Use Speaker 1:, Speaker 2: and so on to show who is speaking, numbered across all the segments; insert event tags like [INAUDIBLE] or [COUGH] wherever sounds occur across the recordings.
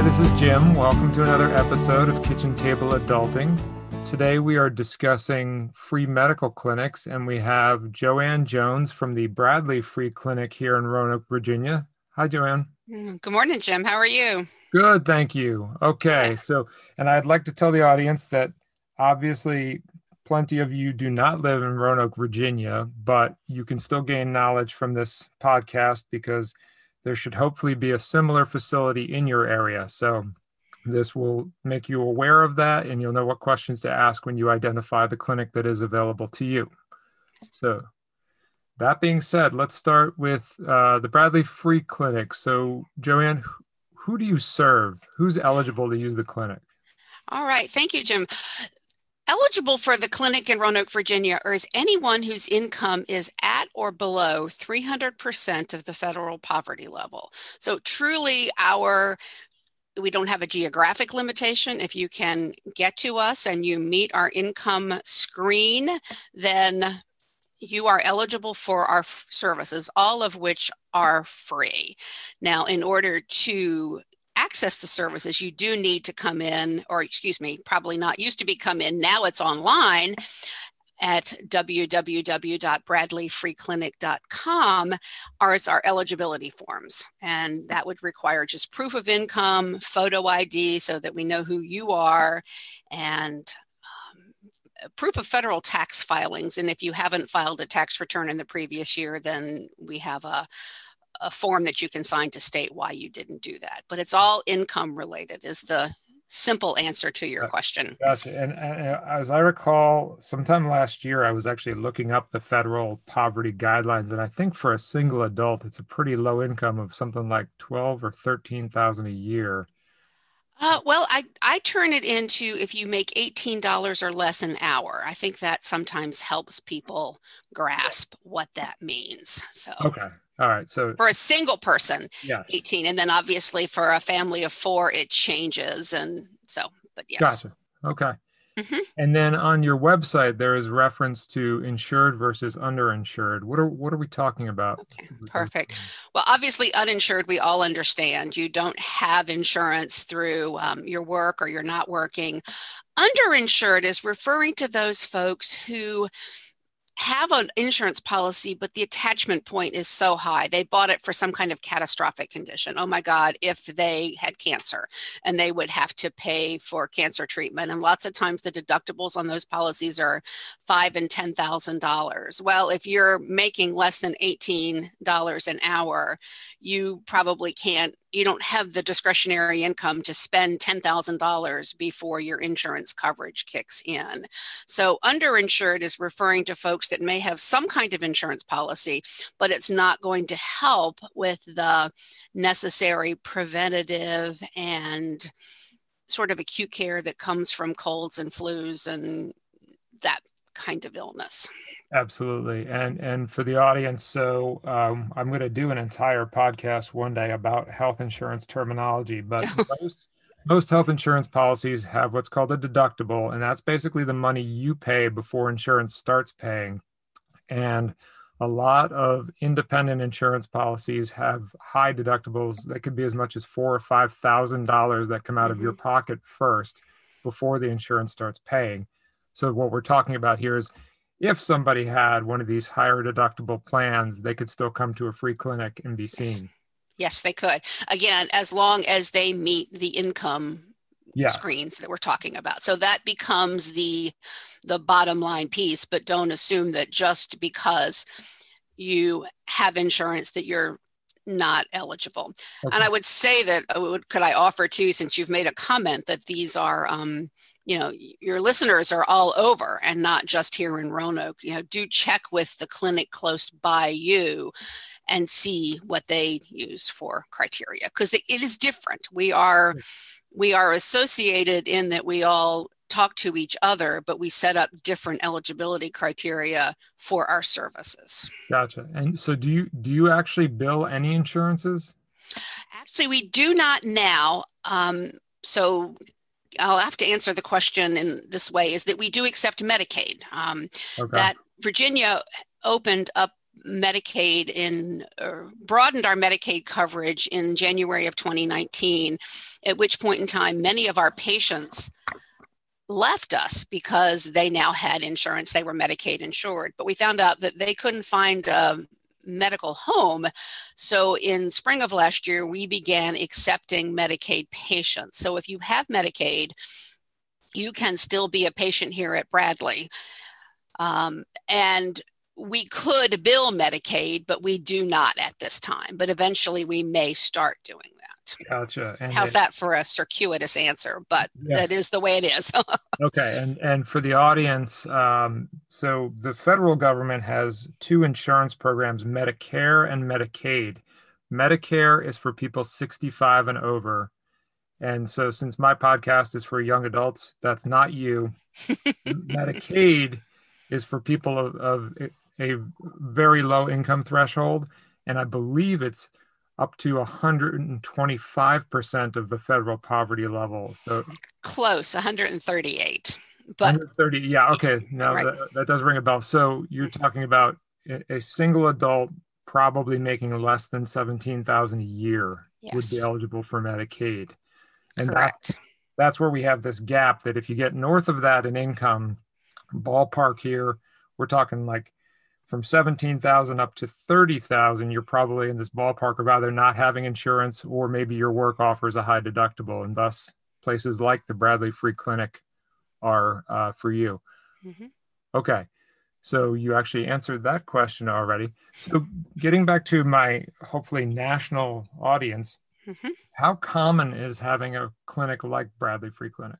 Speaker 1: Hi, this is Jim. Welcome to another episode of Kitchen Table Adulting. Today we are discussing free medical clinics, and we have Joanne Jones from the Bradley Free Clinic here in Roanoke, Virginia. Hi, Joanne.
Speaker 2: Mm, Good morning, Jim. How are you?
Speaker 1: Good, thank you. Okay, so, and I'd like to tell the audience that obviously plenty of you do not live in Roanoke, Virginia, but you can still gain knowledge from this podcast because there should hopefully be a similar facility in your area. So, this will make you aware of that and you'll know what questions to ask when you identify the clinic that is available to you. So, that being said, let's start with uh, the Bradley Free Clinic. So, Joanne, who do you serve? Who's eligible to use the clinic?
Speaker 2: All right. Thank you, Jim. Eligible for the clinic in Roanoke, Virginia, or is anyone whose income is at or below 300% of the federal poverty level. So, truly, our we don't have a geographic limitation. If you can get to us and you meet our income screen, then you are eligible for our services, all of which are free. Now, in order to access the services, you do need to come in, or excuse me, probably not used to be come in, now it's online at www.bradleyfreeclinic.com are our eligibility forms. And that would require just proof of income, photo ID so that we know who you are, and um, proof of federal tax filings. And if you haven't filed a tax return in the previous year, then we have a a form that you can sign to state why you didn't do that. But it's all income related, is the simple answer to your question.
Speaker 1: Gotcha. And, and as I recall, sometime last year, I was actually looking up the federal poverty guidelines, and I think for a single adult, it's a pretty low income of something like twelve or thirteen thousand a year.
Speaker 2: Uh, well, I, I turn it into if you make $18 or less an hour. I think that sometimes helps people grasp what that means. So,
Speaker 1: Okay. All right. So
Speaker 2: for a single person,
Speaker 1: yeah.
Speaker 2: 18. And then obviously for a family of four, it changes. And so, but yes.
Speaker 1: Gotcha. Okay.
Speaker 2: Mhm.
Speaker 1: And then on your website, there is reference to insured versus underinsured. What are what are we talking about?
Speaker 2: Okay, perfect. Well, obviously, uninsured, we all understand. You don't have insurance through um, your work or you're not working. Underinsured is referring to those folks who have an insurance policy, but the attachment point is so high. They bought it for some kind of catastrophic condition. Oh my God, if they had cancer and they would have to pay for cancer treatment. And lots of times the deductibles on those policies are five and ten thousand dollars. Well, if you're making less than eighteen dollars an hour, you probably can't you don't have the discretionary income to spend $10,000 before your insurance coverage kicks in. So, underinsured is referring to folks that may have some kind of insurance policy, but it's not going to help with the necessary preventative and sort of acute care that comes from colds and flus and that kind of illness.
Speaker 1: Absolutely. And and for the audience, so um, I'm going to do an entire podcast one day about health insurance terminology, but [LAUGHS] most, most health insurance policies have what's called a deductible, and that's basically the money you pay before insurance starts paying. And a lot of independent insurance policies have high deductibles that could be as much as four or five thousand dollars that come out of your pocket first before the insurance starts paying. So what we're talking about here is if somebody had one of these higher deductible plans, they could still come to a free clinic and be seen.
Speaker 2: Yes, they could. Again, as long as they meet the income
Speaker 1: Yeah.
Speaker 2: screens that we're talking about. So that becomes the the bottom line piece, but don't assume that just because you have insurance that you're not eligible. And I would say that uh, could I offer too, since you've made a comment that these are um, you know your listeners are all over and not just here in Roanoke. You know, do check with the clinic close by you and see what they use for criteria because it is different. We are we are associated in that we all talk to each other, but we set up different eligibility criteria for our services.
Speaker 1: Gotcha. And so do you do you actually bill any insurances?
Speaker 2: Actually, we do not now. Um, so I'll have to answer the question in this way is that we do accept Medicaid. Um,
Speaker 1: Okay.
Speaker 2: that Virginia opened up Medicaid in broadened our Medicaid coverage in January of 2019, at which point in time many of our patients left us because they now had insurance. They were Medicaid insured, but we found out that they couldn't find a medical home. So in spring of last year, we began accepting Medicaid patients. So if you have Medicaid, you can still be a patient here at Bradley. Um, and we could bill Medicaid, but we do not at this time. But eventually we may start doing
Speaker 1: Gotcha.
Speaker 2: And How's it, that for a circuitous answer? But yeah. that is the way it is. [LAUGHS]
Speaker 1: okay. And and for the audience, um, so the federal government has two insurance programs, Medicare and Medicaid. Medicare is for people 65 and over. And so since my podcast is for young adults, that's not you. [LAUGHS] Medicaid is for people of, of a very low income threshold. And I believe it's up to 125% of the federal poverty level. So
Speaker 2: close, 138. But
Speaker 1: 130, yeah, okay. Now right. that, that, does ring a bell. So you're mm-hmm. talking about a single adult probably making less than 17,000 a year yes. would be eligible for Medicaid. And Correct. That, that's where we have this gap that if you get north of that in income, ballpark here, we're talking like from 17,000 up to 30,000, you're probably in this ballpark of either not having insurance or maybe your work offers a high deductible. And thus, places like the Bradley Free Clinic are uh, for you. Mm-hmm. Okay. So you actually answered that question already. So getting back to my hopefully national audience, mm-hmm. how common is having a clinic like Bradley Free Clinic?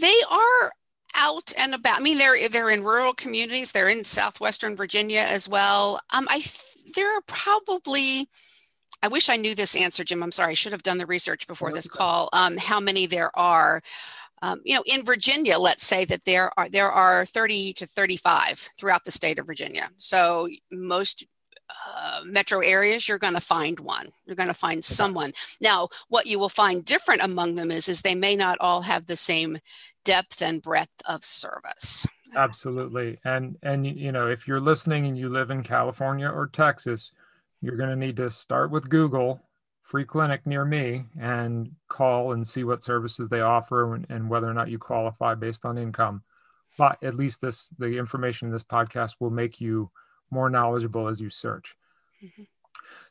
Speaker 2: They are out and about. I mean, they're they're in rural communities. They're in southwestern Virginia as well. Um, I there are probably. I wish I knew this answer, Jim. I'm sorry. I should have done the research before this call. Um, how many there are? Um, you know, in Virginia, let's say that there are there are 30 to 35 throughout the state of Virginia. So most uh, metro areas, you're going to find one. You're going to find someone. Now, what you will find different among them is, is they may not all have the same depth and breadth of service.
Speaker 1: Absolutely, and and you know, if you're listening and you live in California or Texas, you're going to need to start with Google free clinic near me and call and see what services they offer and, and whether or not you qualify based on income. But at least this the information in this podcast will make you more knowledgeable as you search. Mm-hmm.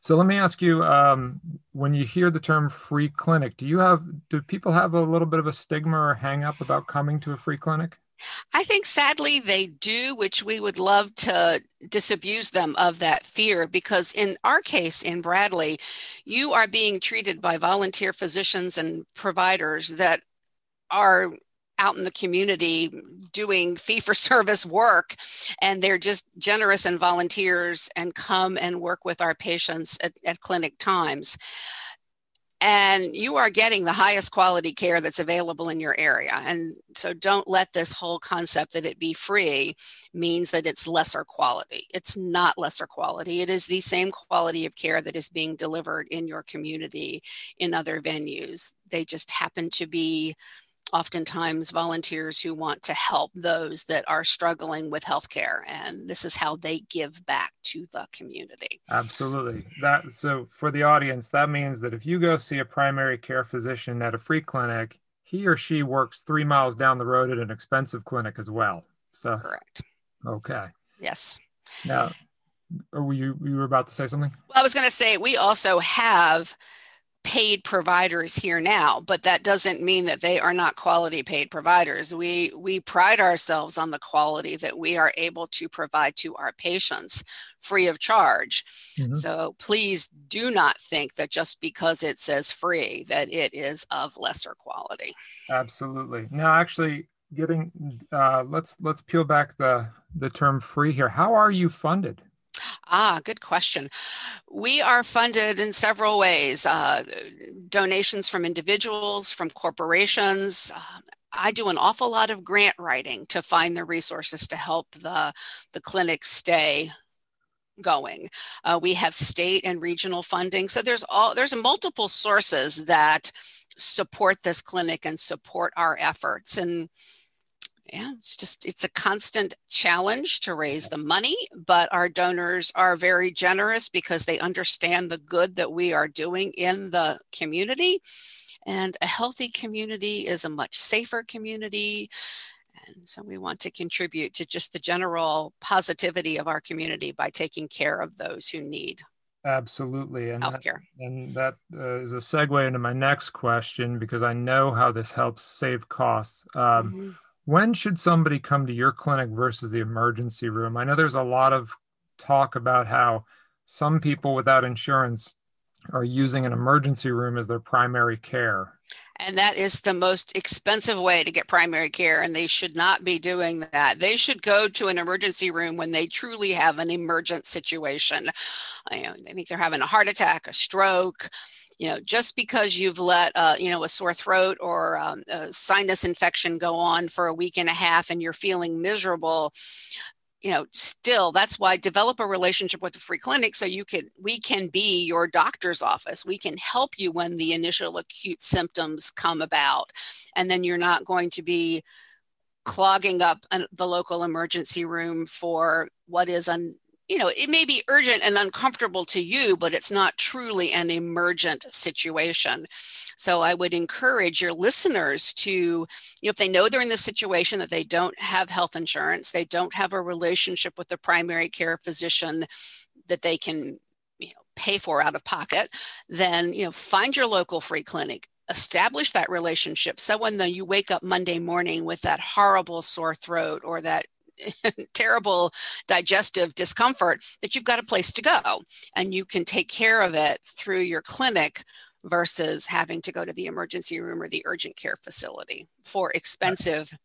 Speaker 1: So let me ask you: um, when you hear the term free clinic, do you have do people have a little bit of a stigma or hang up about coming to a free clinic?
Speaker 2: I think sadly they do, which we would love to disabuse them of that fear because in our case in Bradley, you are being treated by volunteer physicians and providers that are out in the community doing fee for service work and they're just generous and volunteers and come and work with our patients at, at clinic times. And you are getting the highest quality care that's available in your area. And so don't let this whole concept that it be free means that it's lesser quality. It's not lesser quality. It is the same quality of care that is being delivered in your community in other venues. They just happen to be oftentimes volunteers who want to help those that are struggling with healthcare and this is how they give back to the community.
Speaker 1: Absolutely. That so for the audience that means that if you go see a primary care physician at a free clinic he or she works three miles down the road at an expensive clinic as well. So
Speaker 2: correct.
Speaker 1: Okay.
Speaker 2: Yes.
Speaker 1: Now were you you were about to say something?
Speaker 2: Well i was going to say we also have paid providers here now but that doesn't mean that they are not quality paid providers. We we pride ourselves on the quality that we are able to provide to our patients free of charge. Mm-hmm. so please do not think that just because it says free that it is of lesser quality.
Speaker 1: Absolutely. Now actually getting uh, let's let's peel back the the term free here. How are you funded
Speaker 2: Ah, good question. We are funded in several ways uh, donations from individuals, from corporations. Uh, I do an awful lot of grant writing to find the resources to help the, the clinic stay going. Uh, we have state and regional funding. So there's all there's multiple sources that support this clinic and support our efforts. And yeah, it's just it's a constant challenge to raise the money, but our donors are very generous because they understand the good that we are doing in the community. And a healthy community is a much safer community. And so we want to contribute to just the general positivity of our community by taking care of those who need
Speaker 1: Absolutely.
Speaker 2: And healthcare.
Speaker 1: That, and that uh, is a segue into my next question because I know how this helps save costs. Um, mm-hmm. When should somebody come to your clinic versus the emergency room? I know there's a lot of talk about how some people without insurance are using an emergency room as their primary care.
Speaker 2: And that is the most expensive way to get primary care. And they should not be doing that. They should go to an emergency room when they truly have an emergent situation. You know, they think they're having a heart attack, a stroke. You know, just because you've let uh, you know a sore throat or um, a sinus infection go on for a week and a half, and you're feeling miserable, you know still that's why develop a relationship with the free clinic so you can we can be your doctor's office. We can help you when the initial acute symptoms come about. And then you're not going to be clogging up the local emergency room for what is an you know, it may be urgent and uncomfortable to you, but it's not truly an emergent situation. So I would encourage your listeners to, you know, if they know they're in this situation that they don't have health insurance, they don't have a relationship with the primary care physician that they can, you know, pay for out of pocket, then, you know, find your local free clinic, establish that relationship so when the, you wake up monday morning with that horrible sore throat or that [LAUGHS] terrible digestive discomfort that you've got a place to go and you can take care of it through your clinic versus having to go to the emergency room or the urgent care facility for expensive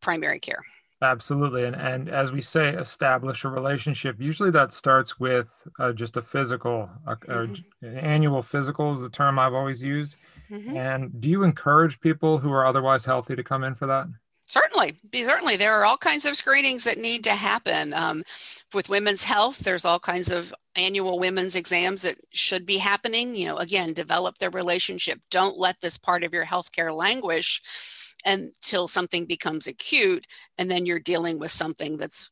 Speaker 2: primary care.
Speaker 1: Absolutely. And, and as we say, establish a relationship. Usually that starts with uh, just a physical, mm-hmm. an annual physical is the term I've always used. Mm-hmm. And do you encourage people who are otherwise healthy to come in for that?
Speaker 2: Certainly, certainly, there are all kinds of screenings that need to happen. Um, with women's health, there's all kinds of annual women's exams that should be happening. You know, again, develop their relationship. Don't let this part of your healthcare languish until something becomes acute, and then you're dealing with something that's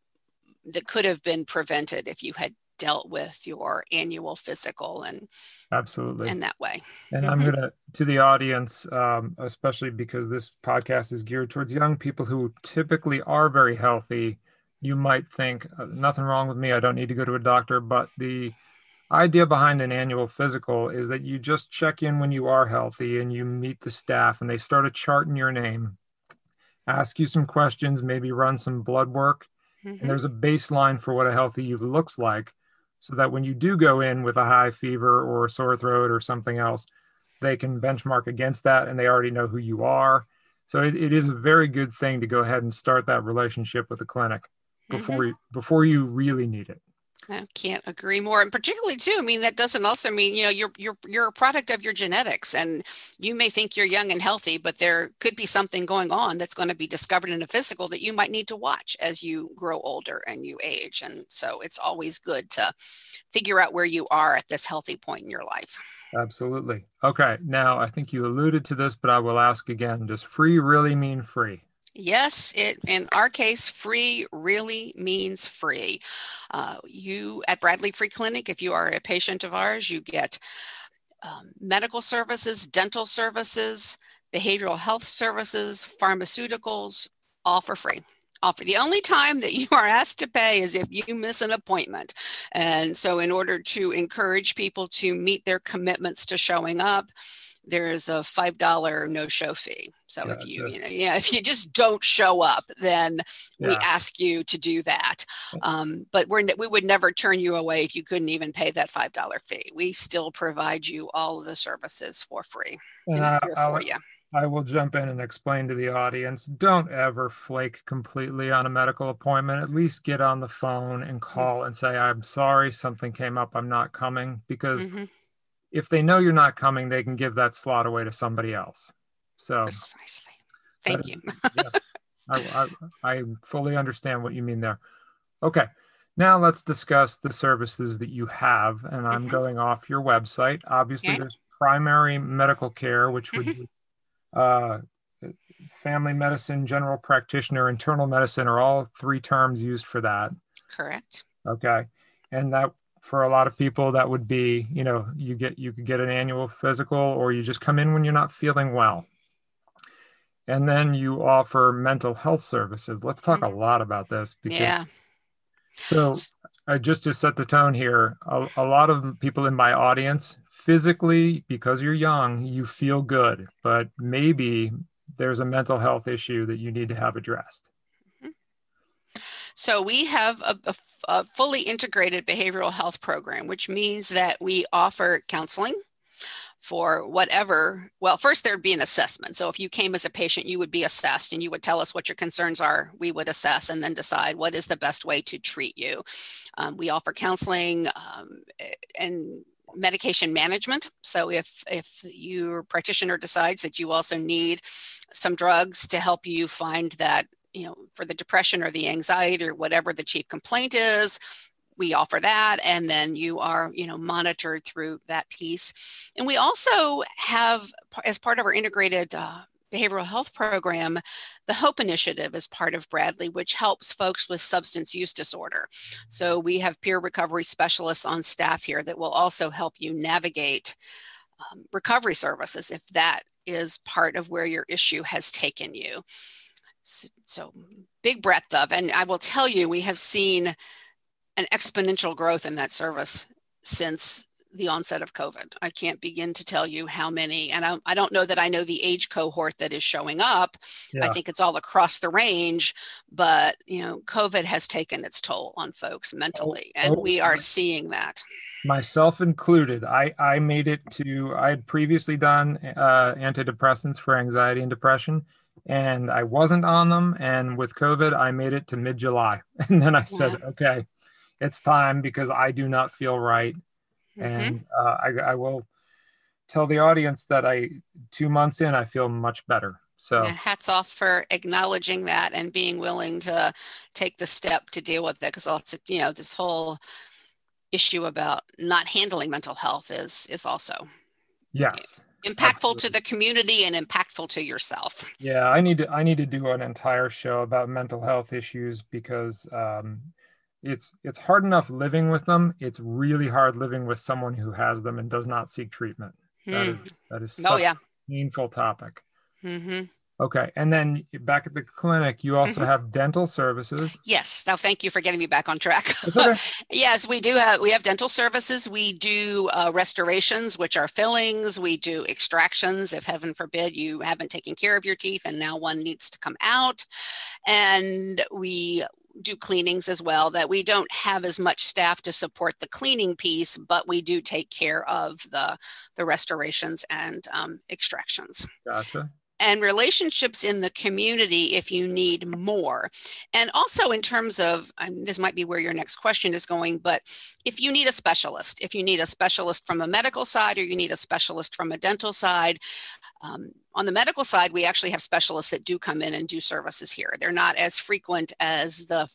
Speaker 2: that could have been prevented if you had dealt with your annual physical and
Speaker 1: absolutely
Speaker 2: in that way
Speaker 1: and mm-hmm. i'm gonna to the audience um, especially because this podcast is geared towards young people who typically are very healthy you might think uh, nothing wrong with me i don't need to go to a doctor but the idea behind an annual physical is that you just check in when you are healthy and you meet the staff and they start a chart in your name ask you some questions maybe run some blood work mm-hmm. and there's a baseline for what a healthy you looks like so that when you do go in with a high fever or a sore throat or something else, they can benchmark against that and they already know who you are. So it, it is a very good thing to go ahead and start that relationship with the clinic before mm-hmm. you, before you really need it.
Speaker 2: I can't agree more. And particularly too, I mean, that doesn't also mean, you know, you're you're you're a product of your genetics and you may think you're young and healthy, but there could be something going on that's going to be discovered in a physical that you might need to watch as you grow older and you age. And so it's always good to figure out where you are at this healthy point in your life.
Speaker 1: Absolutely. Okay. Now I think you alluded to this, but I will ask again. Does free really mean free?
Speaker 2: Yes, it in our case, free really means free. Uh, you at Bradley Free Clinic, if you are a patient of ours, you get um, medical services, dental services, behavioral health services, pharmaceuticals, all for free. Offer. The only time that [LAUGHS] you are asked to pay is if you miss an appointment. And so, in order to encourage people to meet their commitments to showing up, there is a five dollar no show fee. So if you you know yeah if you just don't show up, then yeah. we ask you to do that. Um, but we're we would never turn you away if you couldn't even pay that five dollar fee. We still provide you all of the services for free.
Speaker 1: And I, for you. I will jump in and explain to the audience don't ever flake completely on a medical appointment. At least get on the phone and mm-hmm. call and say, I'm sorry, something came up, I'm not coming. Because mm-hmm if they know you're not coming, they can give that slot away to somebody else. So
Speaker 2: precisely. Thank you.
Speaker 1: yeah, I, I, I fully understand what you mean there. Okay. Now let's discuss the services that you have. And I'm mm-hmm. going off your website. Obviously, okay. there's primary medical care, which would mm-hmm. be uh, family medicine, general practitioner, internal medicine are all three terms used for that.
Speaker 2: Correct.
Speaker 1: Okay. And that for a lot of people that would be, you know, you get you could get an annual physical or you just come in when you're not feeling well. And then you offer mental health services. Let's talk mm-hmm. a lot about this
Speaker 2: because yeah.
Speaker 1: So, uh, just to set the tone here, a, a lot of people in my audience, physically, because you're young, you feel good, but maybe there's a mental health issue that you need to have addressed. Mm-hmm.
Speaker 2: So we have a, a, a, fully integrated behavioral health program, which means that we offer counseling for whatever. Well, first there'd be an assessment. So if you came as a patient, you would be assessed and you would tell us what your concerns are. We would assess and then decide what is the best way to treat you. Um, we offer counseling um, and medication management. So if if your practitioner decides that you also need some drugs to help you find that you know for the depression or the anxiety or whatever the chief complaint is we offer that and then you are you know monitored through that piece and we also have as part of our integrated uh, behavioral health program the hope initiative is part of bradley which helps folks with substance use disorder. So we have peer recovery specialists on staff here that will also help you navigate um, recovery services if that is part of where your issue has taken you. So, so big breadth of and i will tell you we have seen an exponential growth in that service since the onset of COVID. I can't begin to tell you how many, and I, I don't know that I know the age cohort that is showing up. Yeah. I think it's all across the range, but you know, COVID has taken its toll on folks mentally, oh, and oh, we are seeing that.
Speaker 1: Myself included. I I made it to. I had previously done uh, antidepressants for anxiety and depression, and I wasn't on them. And with COVID, I made it to mid July, [LAUGHS] and then I said, yeah. okay it's time because I do not feel right. Mm-hmm. And uh, I, I, will tell the audience that I, two months in, I feel much better. So yeah,
Speaker 2: hats off for acknowledging that and being willing to take the step to deal with it. Because it's, you know, this whole issue about not handling mental health is, is also.
Speaker 1: Yes.
Speaker 2: impactful Absolutely. to the community and impactful to yourself
Speaker 1: yeah i need to i need to do an entire show about mental health issues because um, it's it's hard enough living with them it's really hard living with someone who has them and does not seek treatment hmm. that is that is oh, yeah. painful topic mm-hmm. okay and then back at the clinic you also mm-hmm. have dental services
Speaker 2: yes now thank you for getting me back on track okay. [LAUGHS] yes we do have we have dental services we do uh, restorations which are fillings we do extractions if heaven forbid you haven't taken care of your teeth and now one needs to come out and we do cleanings as well that we don't have as much staff to support the cleaning piece but we do take care of the the restorations and um, extractions
Speaker 1: gotcha
Speaker 2: and relationships in the community if you need more. And also, in terms of um, this, might be where your next question is going, but if you need a specialist, if you need a specialist from a medical side or you need a specialist from a dental side, um, on the medical side, we actually have specialists that do come in and do services here. They're not as frequent as the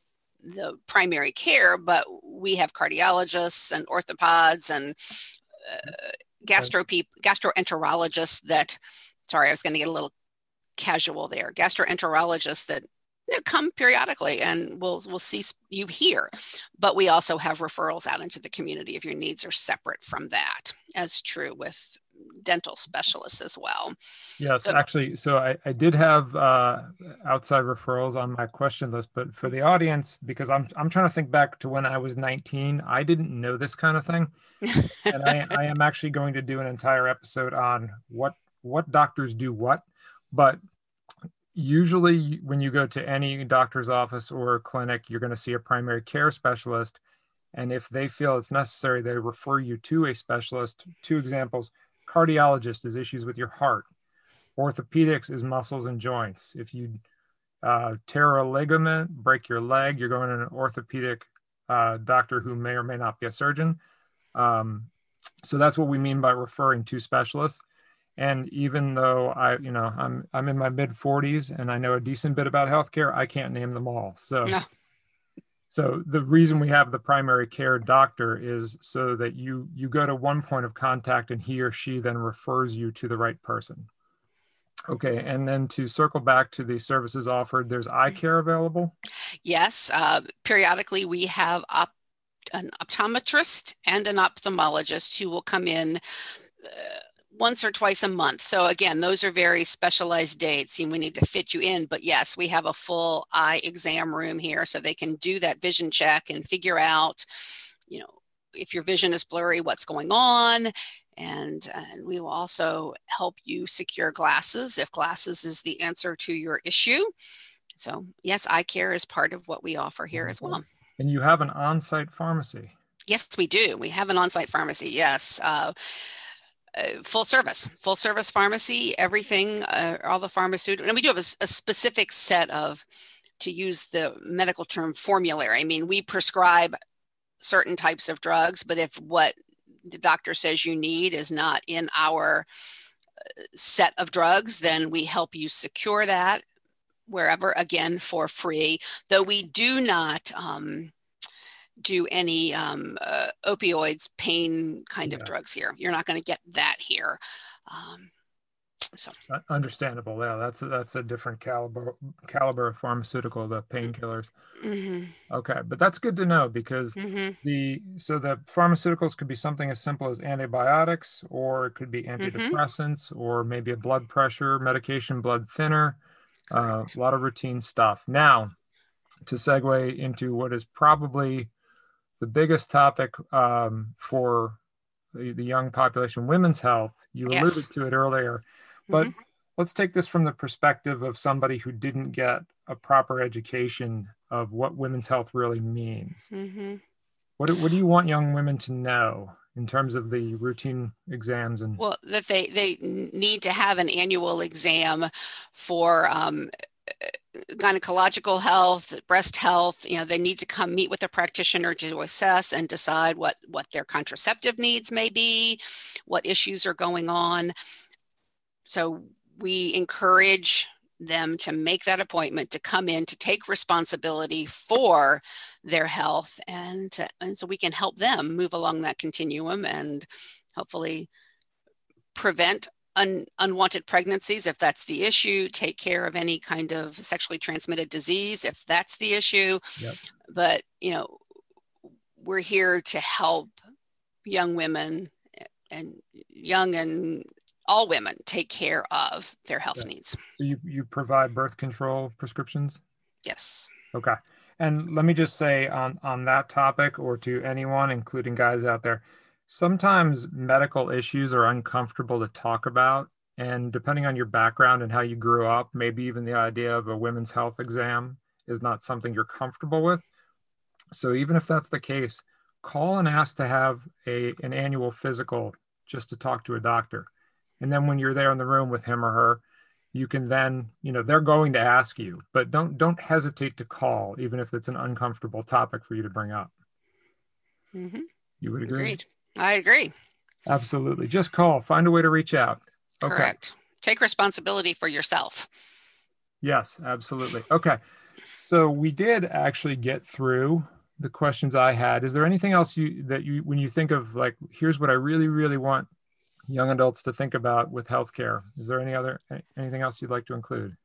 Speaker 2: the primary care, but we have cardiologists and orthopods and uh, gastro gastroenterologists that. Sorry, I was going to get a little casual there. Gastroenterologists that come periodically and we'll we'll see you here but we also have referrals out into the community if your needs are separate from that as true with dental specialists as well.
Speaker 1: Yes, so, actually, so I, I did have uh, outside referrals on my question list, but for the audience, because I'm I'm trying to think back to when I was 19, I didn't know this kind of thing, and I, [LAUGHS] I am actually going to do an entire episode on what what doctors do what, but usually when you go to any doctor's office or clinic, you're going to see a primary care specialist. And if they feel it's necessary, they refer you to a specialist. Two examples cardiologist is issues with your heart. Orthopedics is muscles and joints. If you uh, tear a ligament, break your leg, you're going to an orthopedic uh, doctor who may or may not be a surgeon. Um, so that's what we mean by referring to specialists. And even though I, you know, I'm I'm in my mid 40s and I know a decent bit about healthcare, I can't name them all. So. So the reason we have the primary care doctor is so that you you go to one point of contact and he or she then refers you to the right person. Okay, and then to circle back to the services offered, there's eye mm-hmm. care available?
Speaker 2: Yes, uh, periodically we have op- an optometrist and an ophthalmologist who will come in uh, once or twice a month. So again, those are very specialized dates and we need to fit you in. But yes, we have a full eye exam room here so they can do that vision check and figure out, you know, if your vision is blurry, what's going on. And, and we will also help you secure glasses if glasses is the answer to your issue. So yes, eye care is part of what we offer here as well.
Speaker 1: And you have an on-site pharmacy.
Speaker 2: Yes, we do. We have an on-site pharmacy. Yes. Uh, uh, full service, full service pharmacy, everything, uh, all the pharmaceutical, and we do have a, a, specific set of, to use the medical term, formulary. I mean, we prescribe certain types of drugs, but if what the doctor says you need is not in our uh, set of drugs, then we help you secure that wherever, again, for free. Though we do not. Um, do any um, uh, opioids, pain kind yeah. of drugs here. You're not going to get that here. Um,
Speaker 1: so understandable. Yeah, that's a, that's a different caliber caliber of pharmaceutical, the painkillers. Mm-hmm. Okay, but that's good to know because mm-hmm. the so the pharmaceuticals could be something as simple as antibiotics, or it could be mm-hmm. antidepressants, mm-hmm. or maybe a blood pressure medication, blood thinner. Uh, a lot of routine stuff. Now, to segue into what is probably the biggest topic um, for the, the, young population, women's health. You yes. alluded to it earlier, but mm-hmm. let's take this from the perspective of somebody who didn't get a proper education of what women's health really means. Mm-hmm. What, what do you want young women to know in terms of the routine exams and
Speaker 2: well that they they need to have an annual exam for um, gynecological health, breast health, you know, they need to come meet with a practitioner to assess and decide what what their contraceptive needs may be, what issues are going on. So we encourage them to make that appointment to come in to take responsibility for their health and and so we can help them move along that continuum and hopefully prevent un, unwanted pregnancies if that's the issue, take care of any kind of sexually transmitted disease if that's the issue. Yep. But, you know, we're here to help young women eh, and young and all women take care of their health yeah. needs.
Speaker 1: So you, you provide birth control prescriptions?
Speaker 2: Yes.
Speaker 1: Okay. And let me just say on, on that topic or to anyone, including guys out there, sometimes medical issues are uncomfortable to talk about. And depending on your background and how you grew up, maybe even the idea of a women's health exam is not something you're comfortable with. So even if that's the case, call and ask to have a, an annual physical just to talk to a doctor. And then when you're there in the room with him or her, you can then, you know, they're going to ask you, but don't don't hesitate to call, even if it's an uncomfortable topic for you to bring up. Mm-hmm. You would agree?
Speaker 2: Agreed. I agree.
Speaker 1: Absolutely. Just call, find a way to reach out.
Speaker 2: Okay. Correct. Take responsibility for yourself.
Speaker 1: Yes, absolutely. Okay. So we did actually get through the questions I had. Is there anything else you that you when you think of like here's what I really really want young adults to think about with healthcare? Is there any other anything else you'd like to include?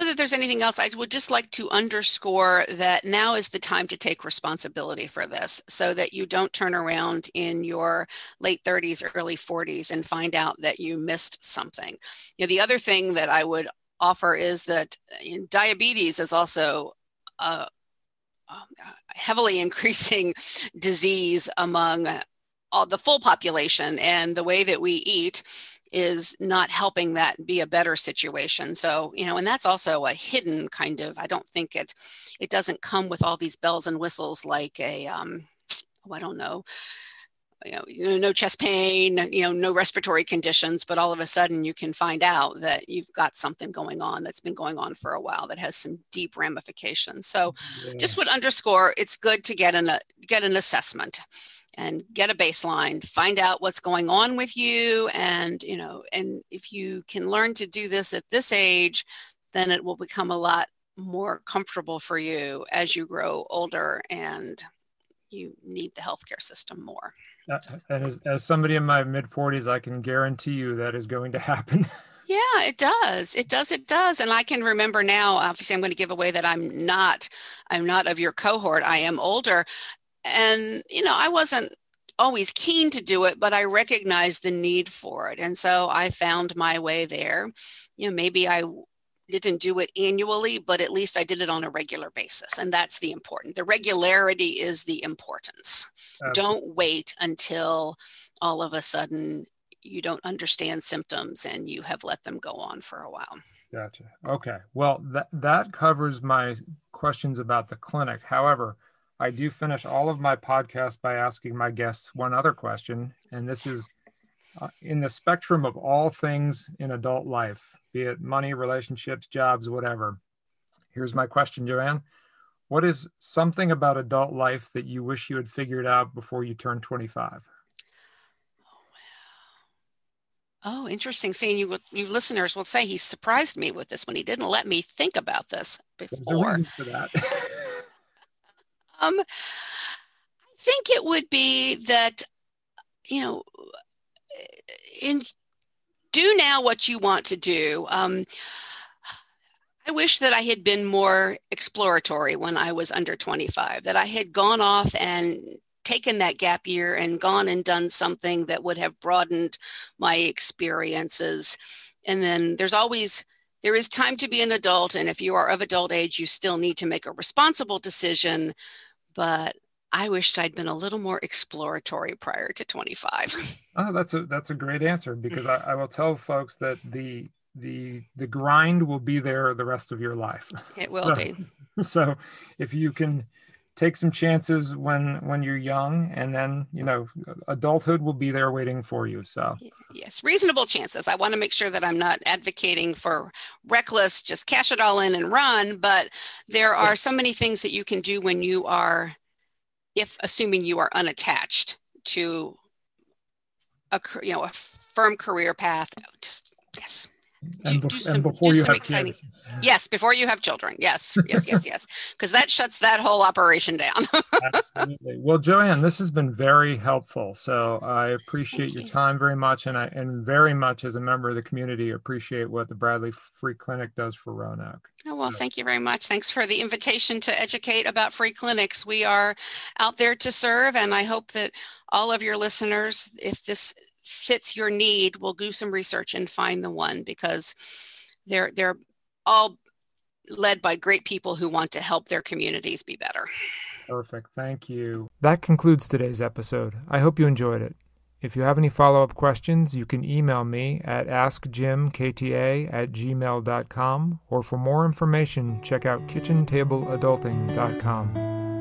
Speaker 2: That there's anything else. I would just like to underscore that now is the time to take responsibility for this so that you don't turn around in your late 30s, early 40s and find out that you missed something. You know, the other thing that I would offer is that uh, you know, diabetes is also a, a heavily [LAUGHS] increasing disease among all the full population and the way that we eat is not helping that be a better situation. So you know and that's also a hidden kind of i don't think it it doesn't come with all these bells and whistles like a um oh, i don't know you know, you know, no chest pain, you know, no respiratory conditions, but all of a sudden you can find out that you've got something going on that's been going on for a while that has some deep ramifications. So, yeah. just would underscore it's good to get an uh, get an assessment and get a baseline find out what's going on with you and you know and if you can learn to do this at this age then it will become a lot more comfortable for you as you grow older and you need the healthcare system more Uh,
Speaker 1: and as, as somebody in my mid 40s i can guarantee you that is going to happen [LAUGHS]
Speaker 2: Yeah, it does. It does. It does. And I can remember now. Obviously, I'm going to give away that I'm not. I'm not of your cohort. I am older, and you know, I wasn't always keen to do it, but I recognized the need for it, and so I found my way there. You know, maybe I didn't do it annually, but at least I did it on a regular basis. And that's the important. The regularity is the importance. Absolutely. Don't wait until all of a sudden you don't understand symptoms and you have let them go on for a while.
Speaker 1: Gotcha. Okay. Well, that that covers my questions about the clinic. However, I do finish all of my podcasts by asking my guests one other question, and this is uh, in the spectrum of all things in adult life, be it money, relationships, jobs, whatever. Here's my question, Joanne. What is something about adult life that you wish you had figured out before you turned 25?
Speaker 2: Oh, interesting. Seeing you, you listeners will say he surprised me with this when he didn't let me think about this before. for that. [LAUGHS] um, I think it would be that, you know, in do now what you want to do. Um, I wish that I had been more exploratory when I was under 25, that I had gone off and taken that gap year and gone and done something that would have broadened my experiences. And then there's always, there is time to be an adult. And if you are of adult age, you still need to make a responsible decision. But I wished I'd been a little more exploratory prior to 25.
Speaker 1: Oh, [LAUGHS] that's a that's a great answer mm. because I, I will tell folks that the the the grind will be there the rest of your life.
Speaker 2: It [LAUGHS] will so, be. [LAUGHS]
Speaker 1: So if you can take some chances when when you're young and then you know adulthood will be there waiting for you so
Speaker 2: yes reasonable chances i want to make sure that i'm not advocating for reckless just cash it all in and run but there are so many things that you can do when you are if assuming you are unattached to a you know a firm career path just yes do, do some, do some exciting kids. yes before you have children. Yes yes yes yes. [LAUGHS] Because that shuts that whole operation down. [LAUGHS]
Speaker 1: Absolutely. Well joanne this has been very helpful so i appreciate your time very much and i and very much as a member of the community appreciate what the bradley free clinic does for roanoke.
Speaker 2: Oh, well so. thank you very much. Thanks for the invitation to educate about free clinics. We are out there to serve and i hope that all of your listeners if this fits your need, we'll do some research and find the one because they're they're all led by great people who want to help their communities be better.
Speaker 1: Perfect. Thank you. That concludes today's episode. I hope you enjoyed it. If you have any follow up questions, you can email me at askjimkta at gmail.com or for more information, check out kitchentableadulting.com.